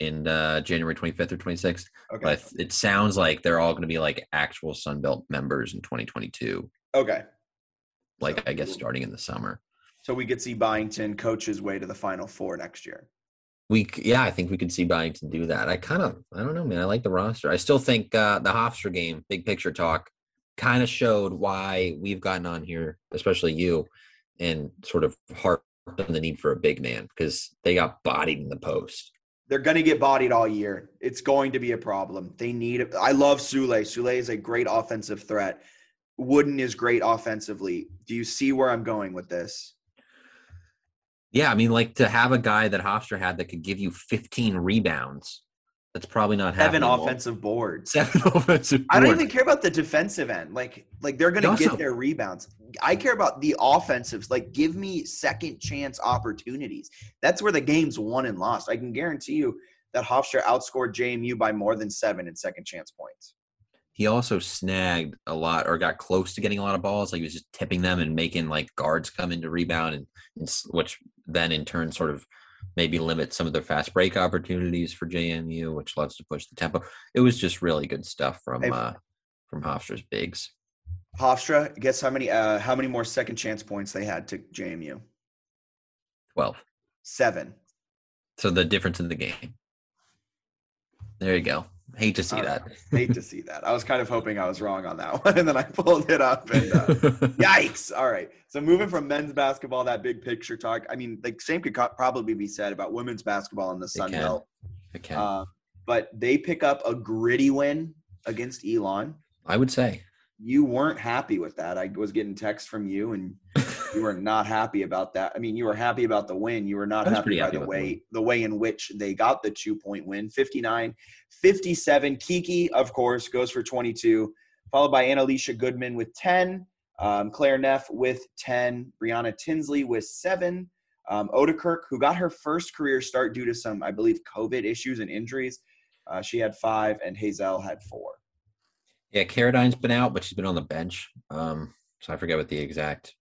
[SPEAKER 3] in uh, January 25th or 26th.
[SPEAKER 4] Okay.
[SPEAKER 3] But it sounds like they're all going to be like actual Sunbelt members in 2022.
[SPEAKER 4] Okay.
[SPEAKER 3] Like
[SPEAKER 4] So
[SPEAKER 3] I guess starting in the summer.
[SPEAKER 4] So we could see Byington coach his way to the Final Four next year.
[SPEAKER 3] We yeah, I think we could see Byington do that. I kind of I don't know, man. I like the roster. I still think uh, the Hofstra game, big picture talk, kind of showed why we've gotten on here, especially you, and sort of harped on the need for a big man because they got bodied in the post.
[SPEAKER 4] They're going to get bodied all year. It's going to be a problem. They need. I love Sule. Sule is a great offensive threat. Wooden is great offensively. Do you see where I'm going with this?
[SPEAKER 3] Yeah, I mean, like to have a guy that Hofstra had that could give you 15 rebounds. That's probably not
[SPEAKER 4] Seven
[SPEAKER 3] happening.
[SPEAKER 4] offensive boards.
[SPEAKER 3] Seven offensive. Boards.
[SPEAKER 4] I don't even care about the defensive end. Like, like they're going to
[SPEAKER 3] Also-
[SPEAKER 4] get their rebounds. I care about the offensives. Like, give me second chance opportunities. That's where the game's won and lost. I can guarantee you that Hofstra outscored JMU by more than seven in second chance points.
[SPEAKER 3] he also snagged a lot or got close to getting a lot of balls. Like he was just tipping them and making like guards come in to rebound, and, and which then in turn sort of maybe limit some of their fast break opportunities for JMU, which loves to push the tempo. It was just really good stuff from uh, from Hofstra's bigs.
[SPEAKER 4] Hofstra, guess how many uh, how many more second chance points they had to JMU?
[SPEAKER 3] Twelve.
[SPEAKER 4] Seven.
[SPEAKER 3] So the difference in the game. There you go. Hate to see
[SPEAKER 4] All
[SPEAKER 3] that.
[SPEAKER 4] Hate to see that. I was kind of hoping I was wrong on that one, and then I pulled it up. And uh, yikes! All right. So moving from men's basketball, that big picture talk. I mean, the same could co- probably be said about women's basketball in the Sun
[SPEAKER 3] can.
[SPEAKER 4] Belt.
[SPEAKER 3] Okay.
[SPEAKER 4] Uh, but they pick up a gritty win against Elon.
[SPEAKER 3] I would say.
[SPEAKER 4] You weren't happy with that. I was getting texts from you, and you were not happy about that. I mean, you were happy about the win. You were not
[SPEAKER 3] was
[SPEAKER 4] happy by
[SPEAKER 3] happy
[SPEAKER 4] the
[SPEAKER 3] with the
[SPEAKER 4] way the way in which they got the two point win 59 57. Kiki, of course, goes for 22, followed by Annalicia Goodman with 10, um, Claire Neff with 10, Brianna Tinsley with seven, um, Ouderkirk, who got her first career start due to some, I believe, COVID issues and injuries. Uh, she had five, and Hazel had four.
[SPEAKER 3] Yeah, Caradine's been out, but she's been on the bench. Um, so I forget what the exact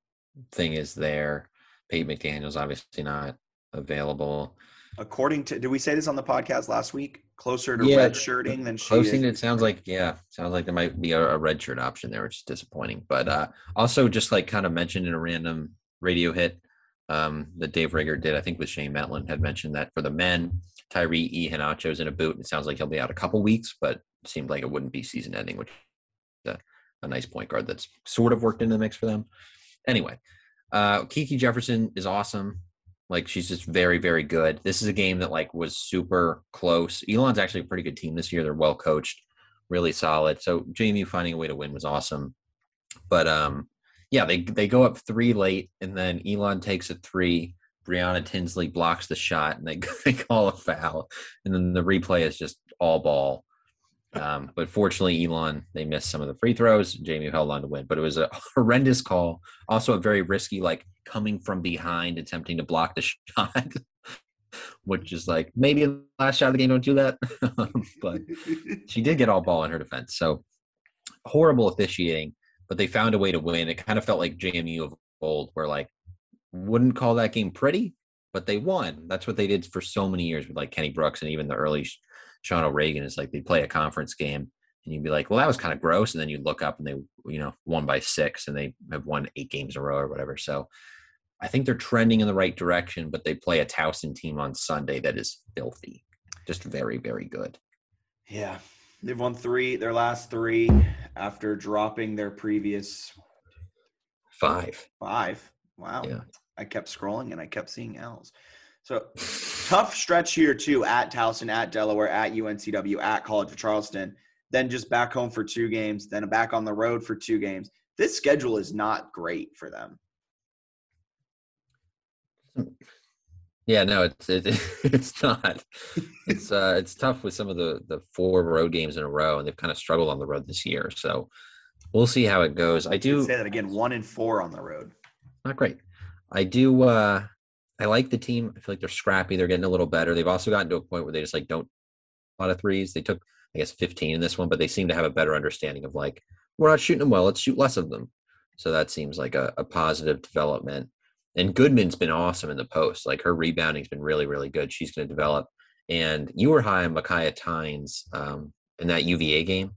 [SPEAKER 3] thing is there. Peyton McDaniel's obviously not available.
[SPEAKER 4] According to, did we say this on the podcast last week? Closer to
[SPEAKER 3] Yeah,
[SPEAKER 4] red shirting than she
[SPEAKER 3] Closing it sounds like yeah, sounds like there might be a, a red shirt option there, which is disappointing. But uh also just like kind of mentioned in a random radio hit um that Dave Rigger did, I think with Shane Mettler had mentioned that for the men, Tyree E. Hanacho's in a boot. It sounds like he'll be out a couple weeks, but it seemed like it wouldn't be season ending, which is a, a nice point guard that's sort of worked into the mix for them. Anyway, uh Kiki Jefferson is awesome. Like she's just very, very good. This is a game that like was super close. Elon's actually a pretty good team this year. They're well coached, really solid. So JMU finding a way to win was awesome. But um, yeah, they they go up three late, and then Elon takes a three. Brianna Tinsley blocks the shot, and they they call a foul, and then the replay is just all ball. Um, but fortunately, Elon they missed some of the free throws. JMU held on to win, but it was a horrendous call. Also, a very risky, like coming from behind, attempting to block the shot, which is like maybe the last shot of the game. Don't do that, but she did get all ball in her defense. So horrible officiating, but they found a way to win. It kind of felt like JMU of old, where like wouldn't call that game pretty, but they won. That's what they did for so many years with like Kenny Brooks and even the early Sean O'Regan is like they play a conference game and you'd be like, well, that was kind of gross. And then you look up and they, you know, won by six and they have won eight games in a row or whatever. So I think they're trending in the right direction, but they play a Towson team on Sunday that is filthy, just very, very good.
[SPEAKER 4] Yeah. They've won three, their last three after dropping their previous
[SPEAKER 3] Five.
[SPEAKER 4] five. Wow.
[SPEAKER 3] Yeah.
[SPEAKER 4] I kept scrolling and I kept seeing L's. So tough stretch here too at Towson, at Delaware, at UNCW, at College of Charleston, then just back home for two games, then back on the road for two games. This schedule is not great for them.
[SPEAKER 3] Yeah, no, it's it, it's not. It's uh it's tough with some of the the four road games in a row, and they've kind of struggled on the road this year. So we'll see how it goes. I do
[SPEAKER 4] Say that again, one and four on the road.
[SPEAKER 3] not great. I do. uh I like the team. I feel like they're scrappy. They're getting a little better. They've also gotten to a point where they just like don't a lot of threes. They took, I guess, 15 in this one, but they seem to have a better understanding of like we're not shooting them well. Let's shoot less of them. So that seems like a, a positive development. And Goodman's been awesome in the post. Like her rebounding's been really, really good. She's going to develop. And you were high on Micaiah Tynes um, in that UVA game,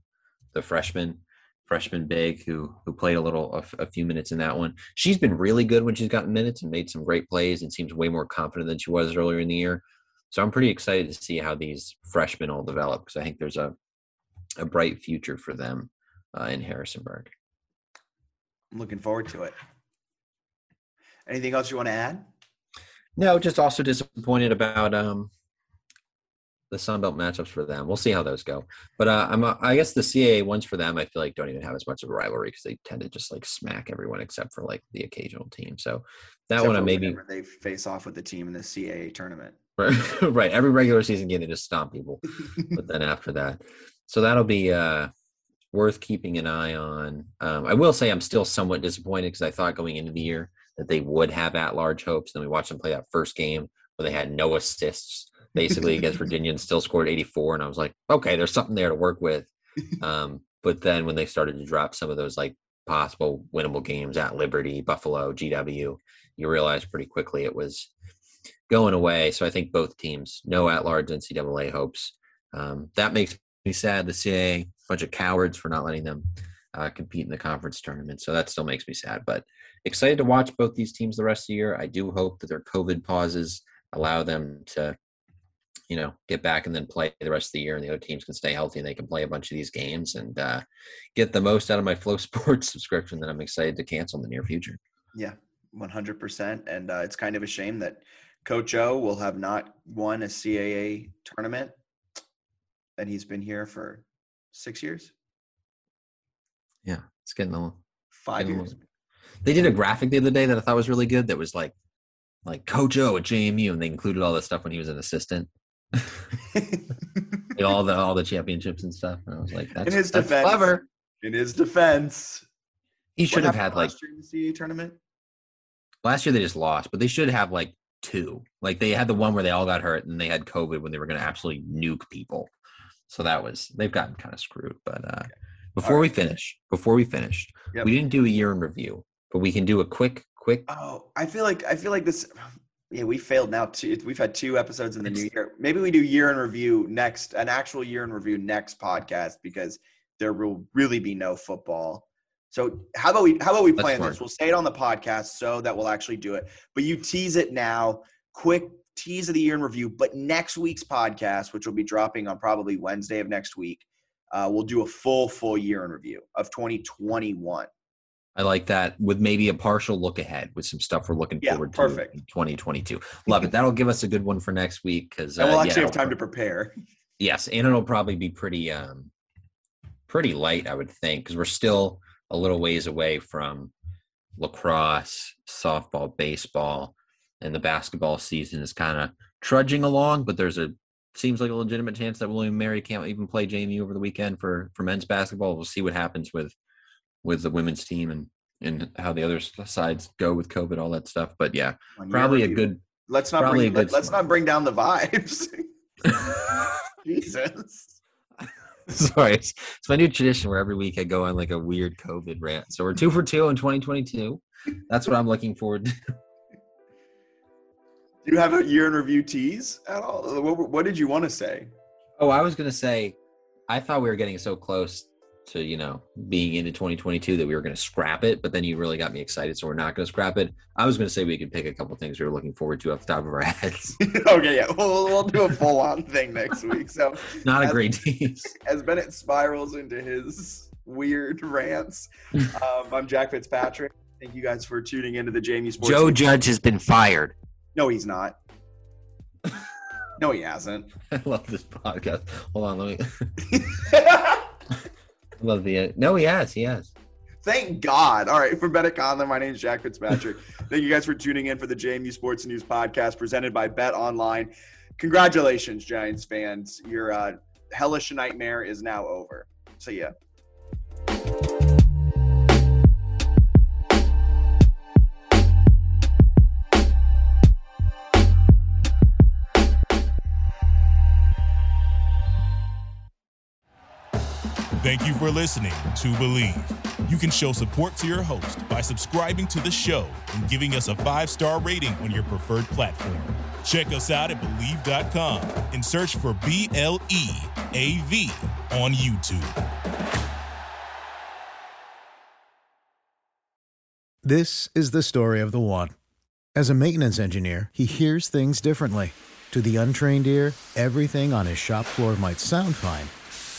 [SPEAKER 3] the freshman freshman big who who played a little a, a, few minutes in that one. She's been really good when she's gotten minutes and made some great plays and seems way more confident than she was earlier in the year. So I'm pretty excited to see how these freshmen all develop because I think there's a a bright future for them uh, in Harrisonburg.
[SPEAKER 4] I'm looking forward to it. Anything else you want to add?
[SPEAKER 3] No, just also disappointed about um, the Sun Belt matchups for them. We'll see how those go. But uh, I'm uh, I guess the CAA ones for them, I feel like don't even have as much of a rivalry because they tend to just like smack everyone except for like the occasional team. So that except one, I maybe
[SPEAKER 4] they face off with the team in the CAA tournament.
[SPEAKER 3] Right, right. Every regular season game, they just stomp people. but then after that, so that'll be uh, worth keeping an eye on. Um, I will say I'm still somewhat disappointed because I thought going into the year that they would have at large hopes. Then we watched them play that first game where they had no assists basically against Virginia and still scored 84. And I was like, okay, there's something there to work with. Um, but then when they started to drop some of those like possible winnable games at Liberty, Buffalo, GW, you realize pretty quickly it was going away. So I think both teams, no at large NCAA hopes. Um, that makes me sad. to see a bunch of cowards for not letting them uh, compete in the conference tournament. So that still makes me sad. But excited to watch both these teams the rest of the year. I do hope that their COVID pauses allow them to you know get back and then play the rest of the year and the other teams can stay healthy and they can play a bunch of these games and uh, get the most out of my flow sports subscription that i'm excited to cancel in the near future.
[SPEAKER 4] Yeah 100% and uh, it's kind of a shame that coach o will have not won a caa tournament and he's been here for six years?
[SPEAKER 3] Yeah it's getting a
[SPEAKER 4] five getting years.
[SPEAKER 3] a they did a graphic the other day that i thought was really good that was like like Coach O at JMU, and they included all this stuff when he was an assistant. All the all the championships and stuff. And I was like, that's, in his that's defense, clever.
[SPEAKER 4] In his defense,
[SPEAKER 3] he should have had like
[SPEAKER 4] in the CA tournament.
[SPEAKER 3] Last year they just lost, but they should have like two. Like they had the one where they all got hurt, and they had COVID when they were going to absolutely nuke people. So that was they've gotten kind of screwed. But uh, before right. we finish, before we finish, yep. we didn't do a year in review, but we can do a quick quick.
[SPEAKER 4] Oh, I feel like I feel like this yeah, we failed now. Two, we've had two episodes in the new year. Maybe we do year in review next, an actual year in review next podcast because there will really be no football. So how about we how about we plan this? We'll say it on the podcast so that we'll actually do it. But you tease it now, quick tease of the year in review. But next week's podcast, which will be dropping on probably Wednesday of next week, uh, we'll do a full full year in review of 2021.
[SPEAKER 3] I like that with maybe a partial look ahead with some stuff we're looking yeah, forward to perfect. in 2022. Love it. That'll give us a good one for next week because
[SPEAKER 4] uh, we'll actually yeah, have time to prepare.
[SPEAKER 3] Yes, and it'll probably be pretty um pretty light, I would think, because we're still a little ways away from lacrosse, softball, baseball, and the basketball season is kind of trudging along. But there's a seems like a legitimate chance that William Mary can't even play JMU over the weekend for for men's basketball. We'll see what happens with with the women's team and and how the other sides go with COVID, all that stuff. But yeah, probably a good.
[SPEAKER 4] Let's not bring. Let, us not bring down the vibes. Jesus.
[SPEAKER 3] Sorry, it's, it's my new tradition where every week I go on like a weird COVID rant. So we're two for two in 2022. That's what I'm looking forward to.
[SPEAKER 4] Do you have a year in review tease at all? What, what did you want to say?
[SPEAKER 3] Oh, I was going to say, I thought we were getting so close to you know being into 2022 that we were going to scrap it but then you really got me excited so we're not going to scrap it. I was going to say we could pick a couple things we were looking forward to off the top of our heads.
[SPEAKER 4] Okay yeah we'll, we'll do a full-on thing next week so
[SPEAKER 3] not a great tease.
[SPEAKER 4] as bennett spirals into his weird rants um, i'm jack fitzpatrick. Thank you guys for tuning into the JMU sports
[SPEAKER 3] joe judge has been fired.
[SPEAKER 4] No he's not. No he hasn't.
[SPEAKER 3] I love this podcast. Hold on let me love the no, he has, he has.
[SPEAKER 4] Thank God. All right, for Bennett Conlin, my name is Jack Fitzpatrick. Thank you guys for tuning in for the JMU Sports News podcast presented by Bet Online. Congratulations, Giants fans. Your uh, hellish nightmare is now over. See ya.
[SPEAKER 1] Thank you for listening to Bleav. You can show support to your host by subscribing to the show and giving us a five star rating on your preferred platform. Check us out at Bleav.com and search for B L E A V on YouTube.
[SPEAKER 5] This is the story of the one. As a maintenance engineer, he hears things differently. To the untrained ear, everything on his shop floor might sound fine,